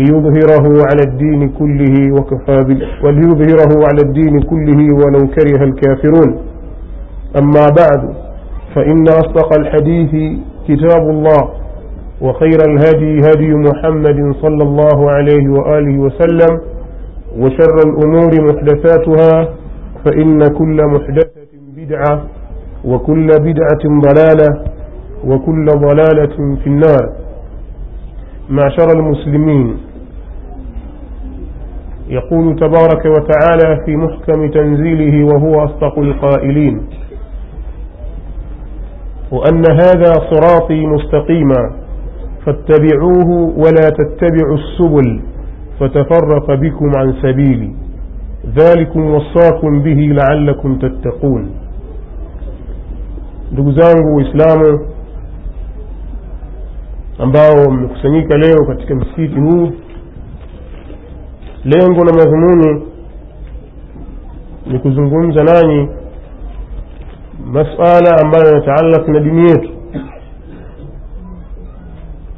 ليظهره على الدين كله وكفى. وليظهره على الدين كله ولو كره الكافرون أما بعد فإن أصدق الحديث كتاب الله وخير الهدي هدي محمد صلى الله عليه وآله وسلم وشر الأمور محدثاتها فإن كل محدثة بدعة وكل بدعة ضلالة وكل ضلالة في النار معشر المسلمين يقول تبارك وتعالى في محكم تنزيله وهو أصدق القائلين وأن هذا صراطي مستقيما فاتبعوه ولا تتبعوا السبل فتفرق بكم عن سبيلي. ذلكم وصاكم به لعلكم تتقون. Ndugu zangu waislamu ambao mmekusanyika leo katika msikiti lengo na madhumuni ni kuzungumza nanyi masala ambayo yanataalak na dini yetu.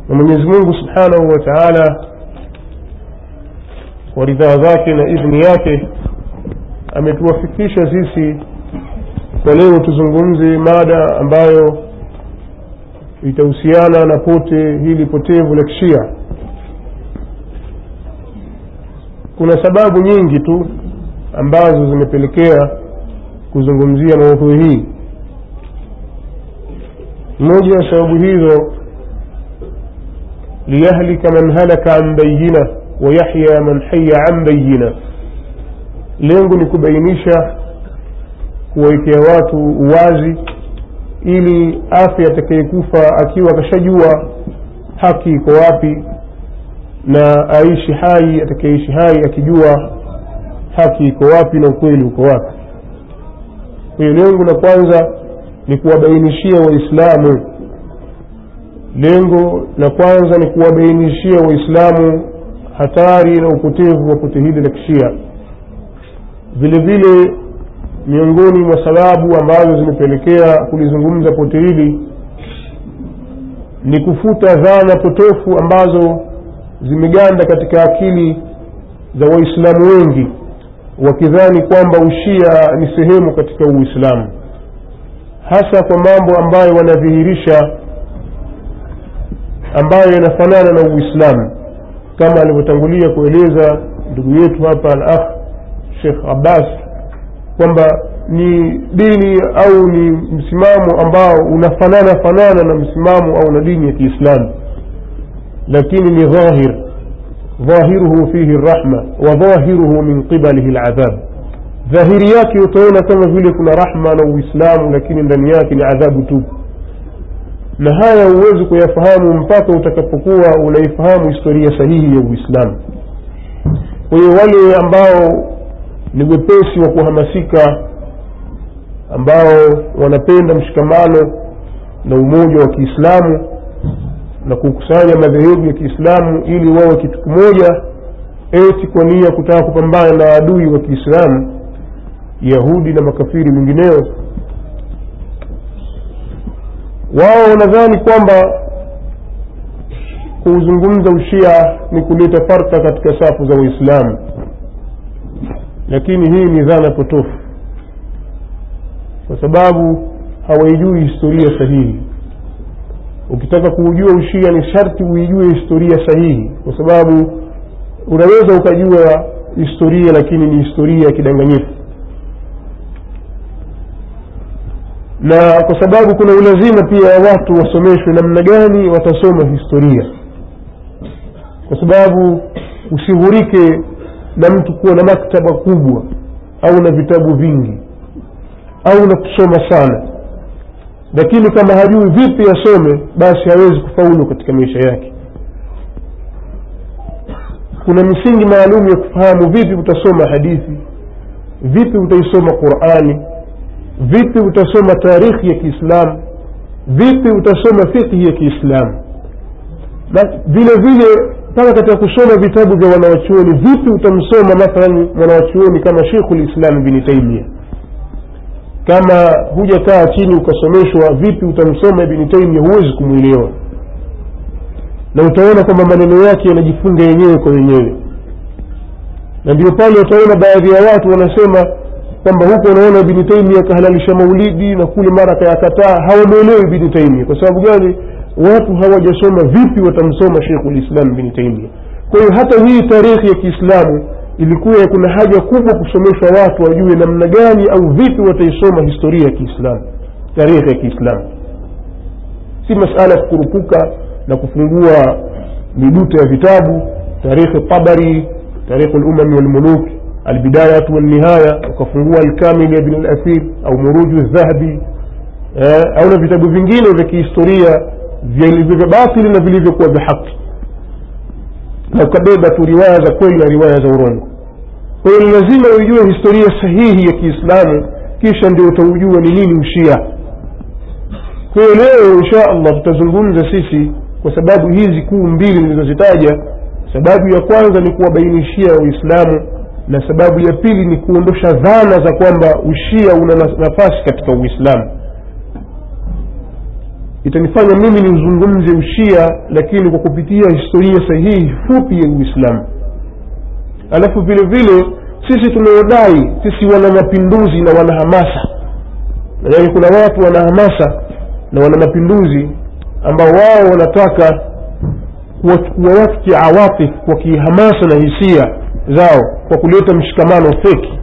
Na mwenyezi mungu subhanahu wa taala kwa ridhaa zake na idhni yake ametuwafikisha sisi kwa leo tuzungumze mada ambayo itahusiana na pote hili potevu la kishia kuna sababu nyingi tu ambazo zimepelekea kuzungumzia maudhui hii. Moja ya sababu hizo liyahlika man halaka an bayina wayahya man haya an bayina lengo ni kubainisha kuwawekea watu uwazi ili afya atakayekufa akiwa akashajua haki iko wapi na aishi hai atakayeishi hai akijua haki iko wapi na ukweli uko wapi. Kwa hiyo lengo la kwanza ni kuwabainishia waislamu. Lengo la kwanza ni kuwabainishia waislamu hatari na upotevu wa pote hili la kishia. Vile vile miongoni mwa sababu ambazo zimepelekea kulizungumza pote hili ni kufuta dhana potofu ambazo zimeganda katika akili za waislamu wengi wakidhani kwamba ushia ni sehemu katika uislamu hasa kwa mambo ambayo wanadhihirisha ambayo yanafanana na uislamu kama alivyotangulia kueleza ndugu yetu hapa al akh shekh abbas kwamba ni dini au ni msimamo ambao unafanana fanana na msimamo au na dini ya kiislamu lakini ni dhahir dhahiruhu fihi rahma wa dhahiruhu min qibalihi ladhab dhahiri yake utaona kama vile kuna rahma na uislamu lakini ndani yake ni adhabu tu. Na haya huwezi kuyafahamu mpaka utakapokuwa unaifahamu historia sahihi ya uislamu. Kwa hiyo wale ambao ni wepesi wa kuhamasika ambao wanapenda mshikamano na umoja wa kiislamu na kukusanya madhehebu ya kiislamu ili wawe kitu kimoja eti kwa nia kutaka kupambana na adui wa kiislamu yahudi na makafiri mengineo. Wao wanadhani kwamba kuuzungumza ushia ni kuleta farka katika safu za waislamu lakini hii ni dhana potofu kwa sababu hawaijui historia sahihi ukitaka kuujua ushia ni sharti uijue historia sahihi kwa sababu unaweza ukajua historia lakini ni historia ya kidanganyifu. Na kwa sababu kuna ulazima pia watu wasomeshwe namna gani watasoma historia. Kwa sababu usighurike na mtu kuwa na maktaba kubwa au na vitabu vingi au na kusoma sana lakini kama hajui vipi asome basi hawezi kufaulu katika maisha yake. Kuna misingi maalum ya kufahamu vipi utasoma hadithi vipi utaisoma qurani vipi utasoma taarikhi ya kiislamu vipi utasoma fikhi ya kiislamu na vile vile mpaka katika kusoma vitabu vya wanawachuoni vipi utamsoma mathalan mwanawachuoni kama shekhu lislam bni taimia kama hujakaa chini ukasomeshwa vipi utamsoma ibni taimia huwezi kumwelewa. Na utaona kwamba maneno yake yanajifunga yenyewe kwa wenyewe na ndio pale utaona baadhi ya watu wanasema kwamba huko unaona ibni taimia akahalalisha maulidi na kule mara akayakataa hawamwelewi ibni taimia kwa sababu gani? Watu hawajasoma vipi watamsoma shekhu lislam bni taimia kwa hiyo hata hii tarikhi ya kiislamu ilikuwa kuna haja kubwa kusomeshwa watu wajue namna gani au vipi wataisoma historia ya kiislamu tarehe ya kiislamu. Si masala ya kukurupuka na kufungua miduta ya vitabu tarikhi tabari tarikhi lumami walmuluk albidayatu walnihaya ukafungua alkamili ya alathir au muruju dhahabi eh, au na vitabu vingine vya kihistoria vilivyo batili na vilivyokuwa vya haki. Na ukabeba tu riwaya za kweli na riwaya za urongo kwa hiyo ni lazima uijue historia sahihi ya kiislamu kisha ndio utaujua ni nini ushia. Kwa hiyo leo insha allah tutazungumza sisi kwa sababu hizi kuu mbili nilizozitaja. Sababu ya kwanza ni kuwabainishia uislamu na sababu ya pili ni kuondosha dhana za kwamba ushia una nafasi katika uislamu. Itanifanya mimi niuzungumze ushia lakini kwa kupitia historia sahihi fupi ya uislamu alafu vile vile sisi tunaodai sisi wana mapinduzi na wanahamasa yaani kuna watu wana hamasa na wana mapinduzi ambao wao wanataka kuwachukua watu kiawatif kwa kihamasa na hisia zao kwa kuleta mshikamano feki.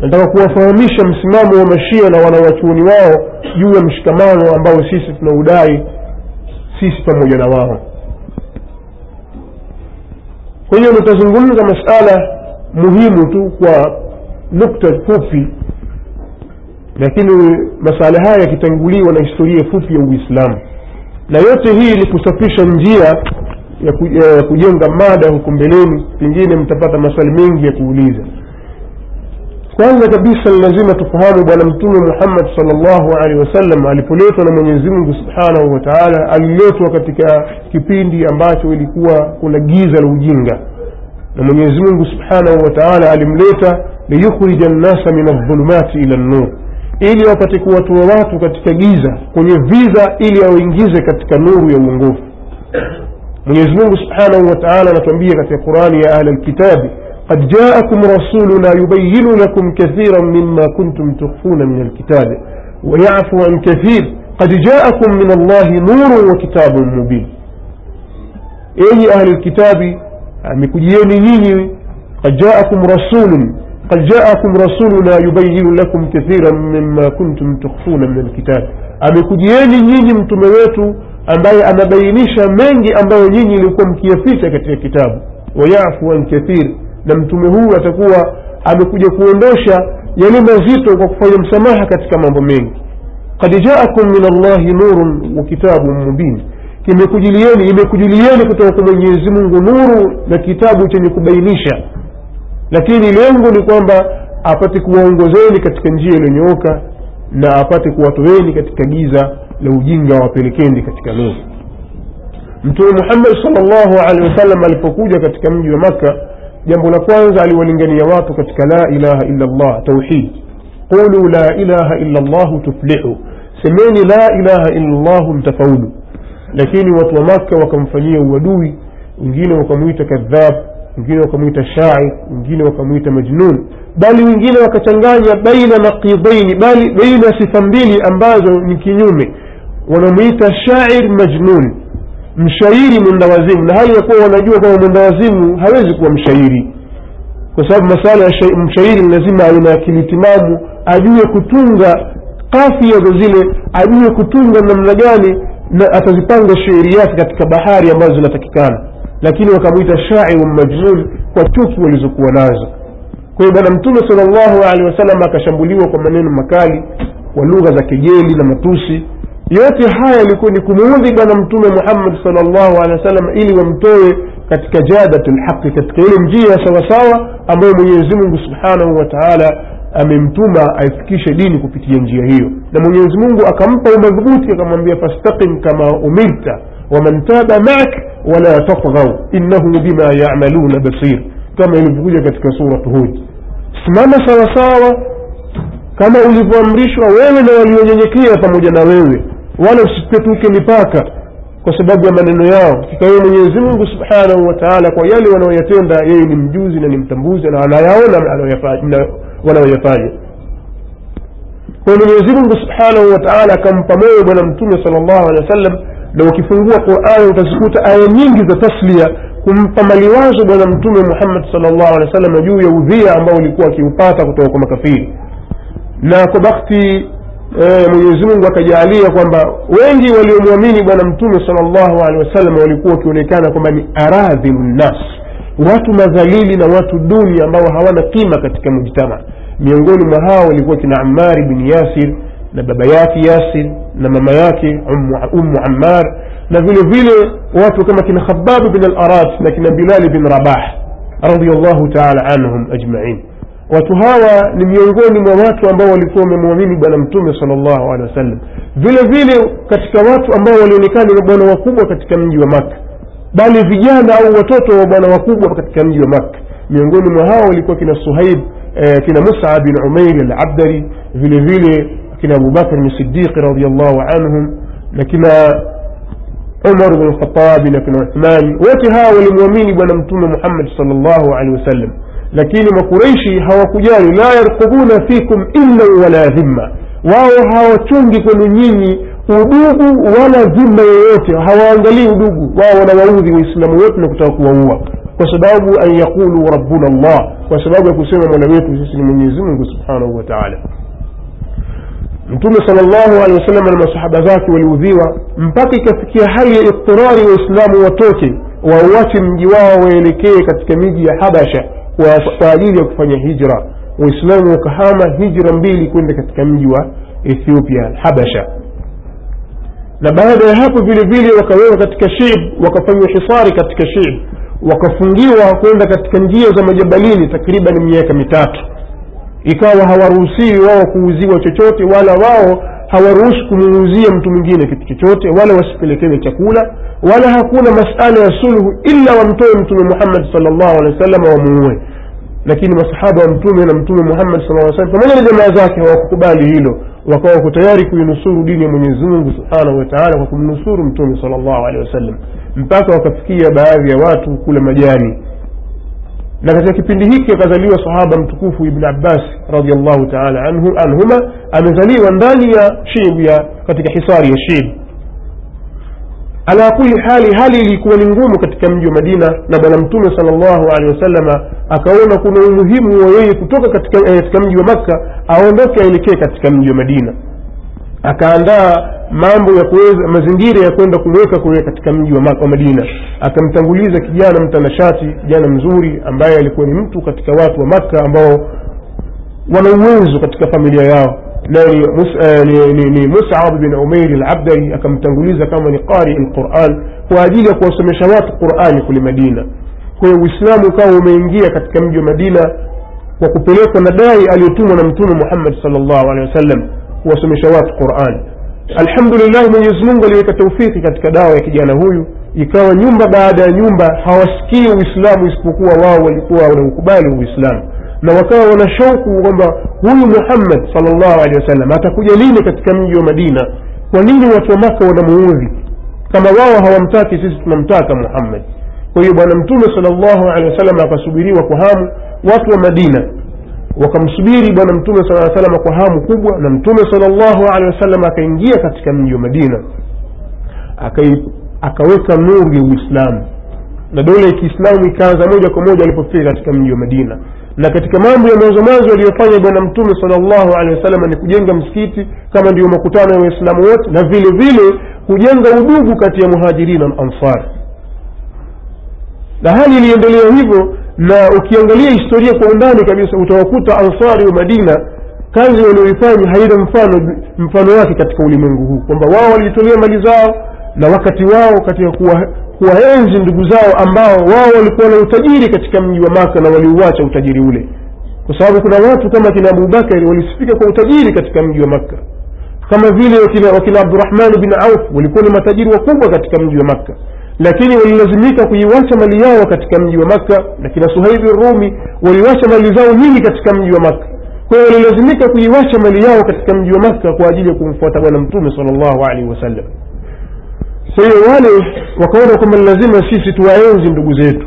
Nataka kuwafahamisha msimamo wa mashia na wanawachuoni wao juu ya mshikamano ambao sisi tunaudai sisi pamoja na wao kwa hiyo nitazungumza masala muhimu tu kwa nukta fupi lakini masala haya yakitanguliwa na historia fupi ya uislamu. Na yote hii ni kusafisha njia ya, kujenga mada huko mbeleni pengine mtapata maswali mengi ya kuuliza kwanza kabisa lazima tufahamu bwana mtume muhammad salllahu alehi wasallam alipoletwa na mwenyezi mungu subhanahu wa taala aliletwa katika kipindi ambacho ilikuwa kuna giza la ujinga. Na mwenyezi mungu subhanahu wa taala alimleta liyukhrija nnasa min aldhulumati ila nnur ili wapate kuwatoa watu katika giza kwenye viza ili awaingize katika nuru ya uongofu. Mwenyezi mungu subhanahu wa taala anatuambia katika qurani ya ahli lkitabi قد جاءكم رسولنا يبين لكم كثيرا مما كنتم تخفون من الكتاب ويعفو عن كثير. قد جاءكم من الله نور وكتاب مبين. أي أهل الكتاب؟ amekujieni nyinyi قد جاءكم رسول. قد جاءكم رسولنا يبين لكم كثيرا مما كنتم تخفون من الكتاب. amekujieni nyinyi mtume wetu ambaye anabainisha mengi ambayo nyinyi ilikuwa mkiyaficha katika kitabu wayafu an kathir na mtume huu atakuwa amekuja kuondosha yale mazito kwa kufanya msamaha katika mambo mengi. Kad jaakum min allahi nurun wa kitabun mubin. Kimekujilieni imekujilieni kutoka kwa mwenyezi mungu nuru na kitabu chenye kubainisha. Lakini lengo ni kwamba apate kuwaongozeni katika njia iliyonyooka na apate kuwatoeni katika giza la ujinga wapelekeni katika nuru. Mtume muhammadi salllahu alehi wasallam alipokuja katika mji wa makka jambo la kwanza aliwalingania watu katika la ilaha illa llah tauhid qulu la ilaha illa llahu tuflihu semeni la ilaha illa llahu mtafaulu lakini watu wa makka wakamfanyia uadui wengine wakamwita kadhab wengine wakamwita shair wengine wakamwita majnun bali wengine wakachanganya baina naqidaini bali baina sifa mbili ambazo ni kinyume wanamwita shair majnun mshairi mwendawazimu na hali ya kuwa wanajua kwamba mwendawazimu hawezi kuwa mshairi. Kwa sababu masala ya mshairi ni lazima awe na akili ajue kutunga kafia za zile ajue kutunga namna gani na atazipanga shairi yake katika bahari ambazo zinatakikana. Lakini wakamwita shairu majnun kwa chuki walizokuwa nazo. Kwa hiyo bwana mtume sal llahu alehi wasallam akashambuliwa kwa maneno makali kwa lugha za kejeli na matusi yote haya yalikuwa ni kumuudhi bwana mtume muhammad salllahu alehi wasallam ili wamtoe katika jadat lhaqi katika ile njia sawasawa ambayo mwenyezi mungu subhanahu wa taala amemtuma aifikishe dini kupitia njia hiyo na mwenyezi mungu akampa umadhubuti akamwambia fastaqim kama umirta waman taba maak wala tatghau innahu bima yamaluna basir kama ilivyokuja katika surat hud simama sawasawa kama ulivyoamrishwa wewe na walionyenyekea pamoja na wewe wala usipetuke mipaka kwa sababu ya maneno yao kikawe mwenyezi mungu subhanahu wa taala kwa yale wanaoyatenda yeye ni mjuzi na ni mtambuzi na anayaona wanaoyafanya kwa mwenyezi mungu subhanahu wa taala akampa moyo bwana mtume sal llahu alehi wa sallam na ukifungua qurani utazikuta aya nyingi za taslia kumpa maliwazo bwana mtume muhammad sal llahu alehi wa sallam juu ya udhia ambao ulikuwa akiupata kutoka kwa makafiri na kwa bakti e, mwenyezi mungu akajaalia kwamba wengi waliomwamini bwana mtume salllahu alehi wasallam walikuwa wakionekana kwamba ni aradhilu nnas watu madhalili na watu duni ambao hawana qima katika mujtama miongoni mwa hao walikuwa kina amari bin yasir na baba yake yasir na mama yake ummu ammar na vile vile watu kama kina khababu bin alarat na kina bilali bin rabah radiallahu taala anhum ajmain watu hawa ni miongoni mwa watu ambao walikuwa wamemwamini bwana mtume sal llahu alehi wasallam vile vile katika watu ambao walionekana ni bwana wakubwa katika mji wa makka bali vijana au watoto wa bwana wakubwa katika mji wa makka miongoni mwa hao walikuwa kina suhaib eh, kina musab bin umair alabdari vile vile kina abubakr sidiqi radiallahu anhum na kina umar bn lkhatabi na kina uthmani wote hawa walimwamini bwana mtume muhammad sal llahu alehi wasallam lakini makureishi hawakujali la yarkubuna fikum illa wala dhimma wao hawachungi kwenu nyinyi udugu wala dhima yoyote. Hawaangalii udugu. Wao wanawaudhi waislamu wote na kutaka kuwaua. Kwa sababu an yaqulu rabbuna llah kwa sababu ya kusema mola wetu sisi ni mwenyezi mungu subhanahu wa taala. Mtume sal llahu alehi wasallam na masahaba zake waliudhiwa mpaka ikafikia hali ya iktirari waislamu watoke wauache mji wao waelekee katika miji ya habasha kwa ajili ya kufanya hijra. Waislamu wakahama hijra mbili kwenda katika mji wa ethiopia habasha. Na baada ya hapo vile vile wakawekwa katika shib wakafanywa hisari katika shib. Wakafungiwa kwenda katika njia za majabalini takriban miaka mitatu. Ikawa hawaruhusiwi wao kuuziwa chochote wala wao hawaruhusu kumuuzia mtu mwingine kitu chochote wala wasipelekewe chakula wala hakuna masala ya sulhu illa wamtoe mtume muhammad salllahu alehi wa sallam wamuue lakini masahaba wa mtume na mtume muhammad sal salam pamoja na jamaa zake hawakukubali hilo wakawa wako tayari kuinusuru dini ya mwenyezi mungu subhanahu wa taala kwa kumnusuru mtume sal llahu alehi wasallam mpaka wakafikia baadhi ya watu kula majani na katika kipindi hiki akazaliwa sahaba mtukufu ibn abbas radiallahu taala anhu, anhuma amezaliwa ndani ya shib ya katika hisari ya shib ala kuli hali hali ilikuwa ni ngumu katika mji wa madina na bwana mtume salllahu alehi wasalama akaona kuna umuhimu wa yeye kutoka katika, eh, katika mji wa makka aondoke aelekee katika mji wa madina. Akaandaa mambo ya kuweza mazingira ya kwenda kumweka kule katika mji wa, madina. Akamtanguliza kijana mtanashati kijana mzuri ambaye alikuwa ni mtu katika watu wa makka ambao wana uwezo katika familia yao uh, musab bin umairi alabdari akamtanguliza kama ni qari lquran kwa ajili ya kuwasomesha watu qurani kule madina kwa hiyo uislamu ukawa umeingia katika mji wa madina kwa kupelekwa na dai aliyotumwa na mtume muhammad sal llahu alehi wasallam kuwasomesha watu qurani alhamdulillah mwenyezi mungu aliweka taufiki katika dawa ya kijana huyu ikawa nyumba baada ya nyumba hawasikii uislamu isipokuwa wao walikuwa wanaukubali uislamu na wakawa wana shauku kwamba huyu muhammad salllahu alehi wasallam atakuja lini katika mji wa madina? Kwa nini watu wa maka wanamuudhi? Kama wao hawamtaki sisi tunamtaka muhammad. Kwa hiyo bwana mtume salllahu alehi wasallam akasubiriwa kwa hamu watu wa madina. Wakamsubiri bwana mtume saa salama kwa hamu kubwa na mtume salllahu alehi wasallam akaingia katika mji wa madina. Akaweka nuru ya uislamu. Na dola ya kiislamu ikaanza moja kwa moja alipofika katika mji wa madina na katika mambo ya mwanzo mwanzo aliyofanya bwana mtume salllahu alehi wasallam ni kujenga msikiti kama ndiyo makutano ya waislamu wote na vile vile kujenga udugu kati ya muhajirina na ansari. Na hali iliendelea hivyo na ukiangalia historia kwa undani kabisa utawakuta ansari wa madina kazi walioifanya haina mfano mfano wake katika ulimwengu huu kwamba wao walijitolea mali zao na wakati wao katika kuwa, kuwaenzi ndugu zao ambao wao walikuwa na utajiri katika mji wa maka na waliuacha utajiri ule. Kwa sababu kuna watu kama kina abubakari walisifika kwa utajiri katika mji wa makka. Kama vile wakina, wakina abdurahmani bin auf walikuwa ni matajiri wakubwa katika mji wa makka. Lakini walilazimika kuiwacha mali yao katika mji wa makka na kina suhaibi rumi waliwacha mali zao nyingi katika mji wa makka. Kwa walilazimika kuiwacha mali yao katika mji wa makka kwa ajili ya kumfuata bwana mtume sal llahu alaihi wasallam kwa hiyo wale wakaona kwamba lazima sisi tuwaenzi ndugu zetu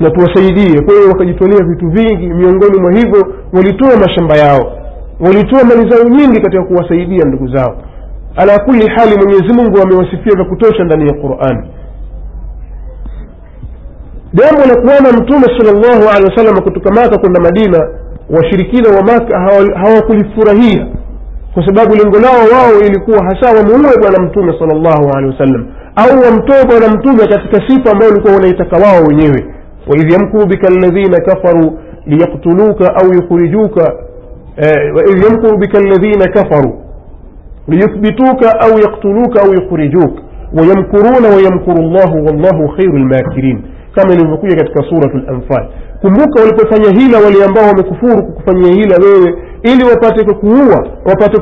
na tuwasaidie. Kwa hiyo wakajitolea vitu vingi miongoni mwa hivyo walitoa mashamba yao walitoa mali zao nyingi katika kuwasaidia ndugu zao. Ala kuli hali mwenyezi mungu amewasifia vya kutosha ndani ya qurani jambo la kuona mtume sal llahu alehi wasallam kutoka maka kwenda madina washirikina wa maka hawakulifurahia kwa sababu lengo lao wao ilikuwa hasa wamuue bwana mtume sal llahu alehi wasallam au wamtoe bwana mtume katika sifa ambayo walikuwa wanaitaka wao wenyewe waidh yamkuru bika alladhina kafaru liyaktuluka au yukhrijuka waidh yamkuru bika alladhina kafaru liyuthbituka au yaktuluka au yukhrijuka wayamkuruna wayamkuru llahu wallahu khairu lmakirin kama ilivyokuja katika suratu lanfal kumbuka walipofanya hila wale ambao wamekufuru kukufanyia hila wewe ili wapate kukuua wapate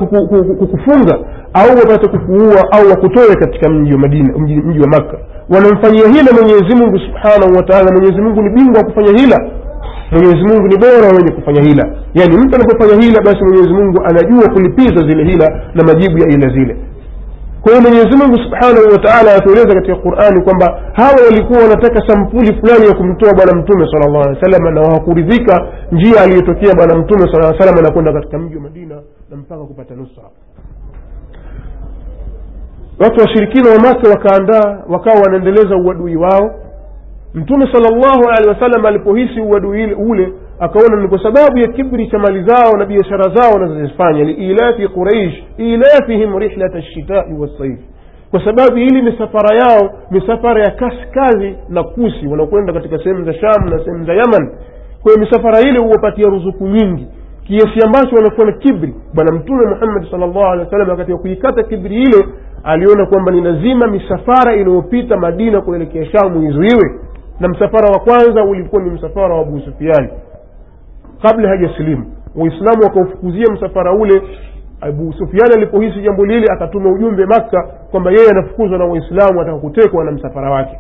kukufunga au wapate kukuua au wakutoe katika mji wa madina mji wa makka. Wanamfanyia hila mwenyezi mungu subhanahu wataala mwenyezi mungu ni bingwa wa kufanya hila. Mwenyezi mungu ni bora wenye kufanya hila. Yaani mtu anapofanya hila basi mwenyezi mungu anajua kulipiza zile hila na majibu ya ila zile kwa hiyo mwenyezi mungu subhanahu wataala anatueleza katika qurani kwamba hawa walikuwa wanataka sampuli fulani ya kumtoa bwana mtume sala llahu alehi wa sallam na hawakuridhika njia aliyotokea bwana mtume sala aa salam anakwenda katika mji wa madina na mpaka kupata nusra. Watu washirikina wa maka wakaandaa wakawa wanaendeleza uadui wao. Mtume sala llahu alehi wasallam alipohisi uadui ule akaona ni kwa sababu ya kibri cha mali zao na biashara zao wanazozifanya. Liilafi quraish ilafihim rihlata lshitai wassaif kwa sababu hili misafara yao misafara ya kaskazi na kusi. Wanakwenda katika sehemu za sham na sehemu za yaman. Kwa misafara ile huwapatia ruzuku nyingi. Kiasi ambacho wanakuwa na kibri bwana mtume muhammadi sal llahu alehi wa sallam katika kuikata kibri ile aliona kwamba ni lazima misafara inayopita madina kuelekea shamu izuiwe. Na msafara wa kwanza ulikuwa ni msafara wa abu sufiani kabla hajasilimu waislamu wakaufukuzia msafara ule abu sufiani alipohisi jambo lile akatuma ujumbe makka kwamba yeye anafukuzwa na waislamu ataka kutekwa na msafara wake.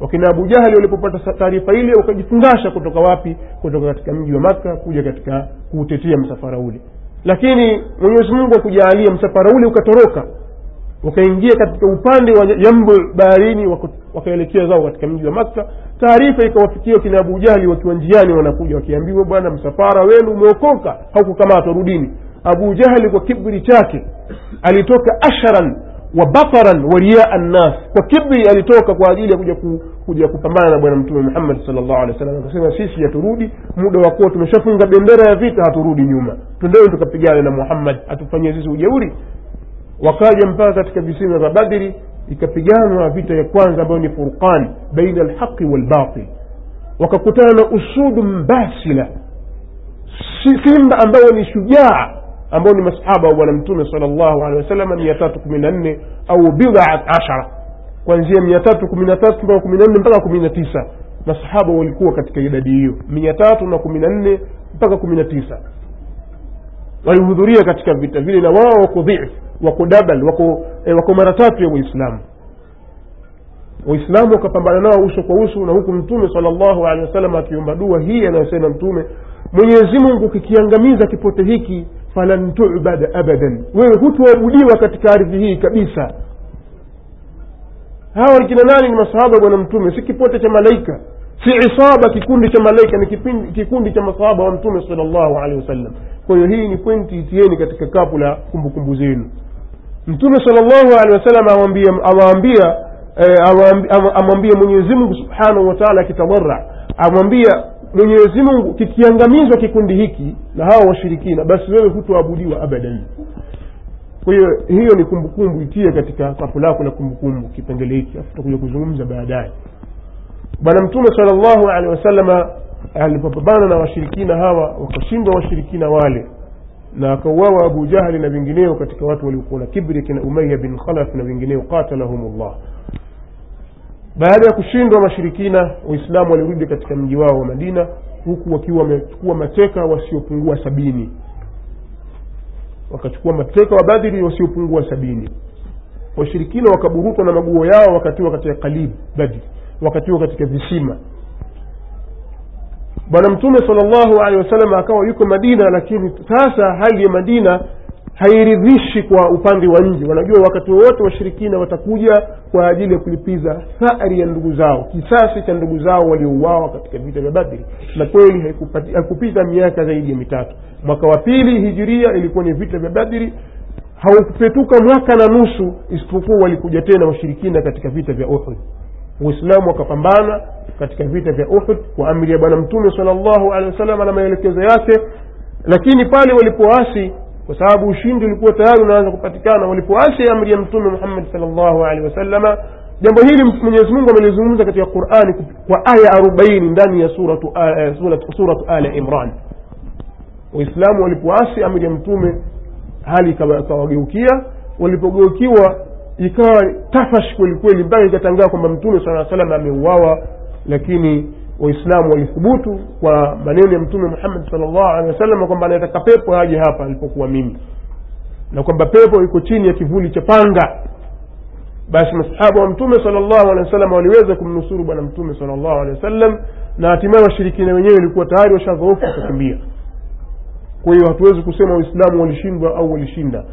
Wakina abu jahali walipopata taarifa ile wakajifungasha kutoka wapi? Kutoka katika mji wa makka kuja katika kuutetea msafara ule. Lakini mwenyezi mungu akujaalia msafara ule ukatoroka wakaingia katika upande wa jambo baharini wakaelekea zao katika mji wa makka. Taarifa ikawafikia kina abu jahli wakiwa njiani wanakuja wakiambiwa bwana msafara wenu umeokoka haukukamatwa rudini. Abu jahli kwa kibri chake alitoka asharan wa bataran wa riaa nnas kwa kibri alitoka kwa ajili ya kuja ku, kuja kupambana na bwana mtume muhammad salllah alih alehi akasema sisi haturudi muda wa kuwa tumeshafunga bendera ya vita haturudi nyuma. Twendeni tukapigane na muhammad atufanyie sisi ujeuri wakaja mpaka katika visima vya badri ikapiganwa vita ya kwanza ambayo ni furqan baina alhaqi walbatil. Wakakutana na usudu mbasila simba ambayo ni shujaa ambao ni masahaba wa bwana mtume sal llahu alehi wasalama mia tatu kumi na nne au bidat ashara. Kuanzia mia tatu kumi na tatu mpaka kumi na nne mpaka kumi na tisa masahaba walikuwa katika idadi hiyo. Mia tatu na kumi na nne mpaka kumi na tisa. Walihudhuria katika vita vile na wao wako dhifu wako dabal wako, eh, wako mara tatu ya uislamu. Waislamu wakapambana nao uso kwa uso na huku mtume salllahu alehi wasallam akiomba dua hii anayosema mtume mwenyezi mungu kikiangamiza kipote hiki falan tubad abadan. Wewe hutuabudiwa katika ardhi hii kabisa. Hawa kina nani? Ni masahaba bwana mtume si kipote cha malaika si isaba kikundi cha malaika ni kikundi cha masahaba wa mtume sala llahu alehi wasallam. Kwa hiyo hii ni pointi itieni katika kapu la kumbukumbu zenu mtume sala llahu alehi wasallam awaambia amwambie mwenyezi mungu subhanahu wa taala akitadarra amwambia mwenyezi mungu kikiangamizwa kikundi hiki na hawa washirikina basi wewe hutoabudiwa abadan. Kwa hiyo hiyo ni kumbukumbu itie katika kapu lako la kumbukumbu kipengele hiki afu tutakuja kuzungumza baadaye. Bwana mtume sala llahu alehi wasalama alipopambana na washirikina hawa wakashindwa washirikina wale na akauawa abu jahli na vingineo katika watu waliokuwa na kibri kina umaya bin khalaf na vingineo qatalahum llah baada ya kushindwa mashirikina waislamu walirudi katika mji wao wa madina huku wakiwa wamechukua mateka wasiopungua sabini. Wakachukua mateka wa badhiri wasiopungua sabini. Washirikina wakaburutwa na maguo yao wakatiwa katika kalib badri wakatiwa katika visima bwana mtume sala llahu alehi wasallam akawa yuko madina lakini sasa hali ya madina hairidhishi kwa upande wa nje. Wanajua wakati wowote washirikina watakuja kwa ajili ya kulipiza thari ya ndugu zao kisasi cha ndugu zao waliouawa katika vita vya badri. Na kweli haikupita miaka zaidi ya mitatu. Mwaka wa pili hijiria ilikuwa ni vita vya badri. Haukupetuka mwaka na nusu isipokuwa walikuja tena washirikina katika vita vya uhud uislamu wakapambana katika vita vya uhud kwa amri ya bwana mtume sala llahu alehi wasallam na maelekezo yake. Lakini pale walipoasi kwa sababu ushindi ulikuwa tayari unaanza kupatikana walipoasi amri ya mtume muhammad sal llahu alehi wasalama jambo hili mwenyezi mungu amelizungumza katika qurani kwa aya arobaini ndani ya suratu, ala suratu, suratu ali imran. Waislamu walipoasi amri ya mtume hali ikawageukia. Walipogeukiwa ikawa tafash kwelikweli mpaka ikatangaa kwamba mtume saa salam ameuawa lakini waislamu walithubutu kwa maneno ya mtume muhammad sal llahu alehi wasallam kwamba anataka pepo aje hapa alipokuwa mimi na kwamba pepo iko chini ya kivuli cha panga. Basi masahaba wa mtume sala alehi wasallam waliweza kumnusuru bwana mtume sala alehi wasallam na hatimaye washirikina wenyewe walikuwa tayari washadhoofu wakakimbia kwa hiyo hatuwezi kusema waislamu walishindwa au walishinda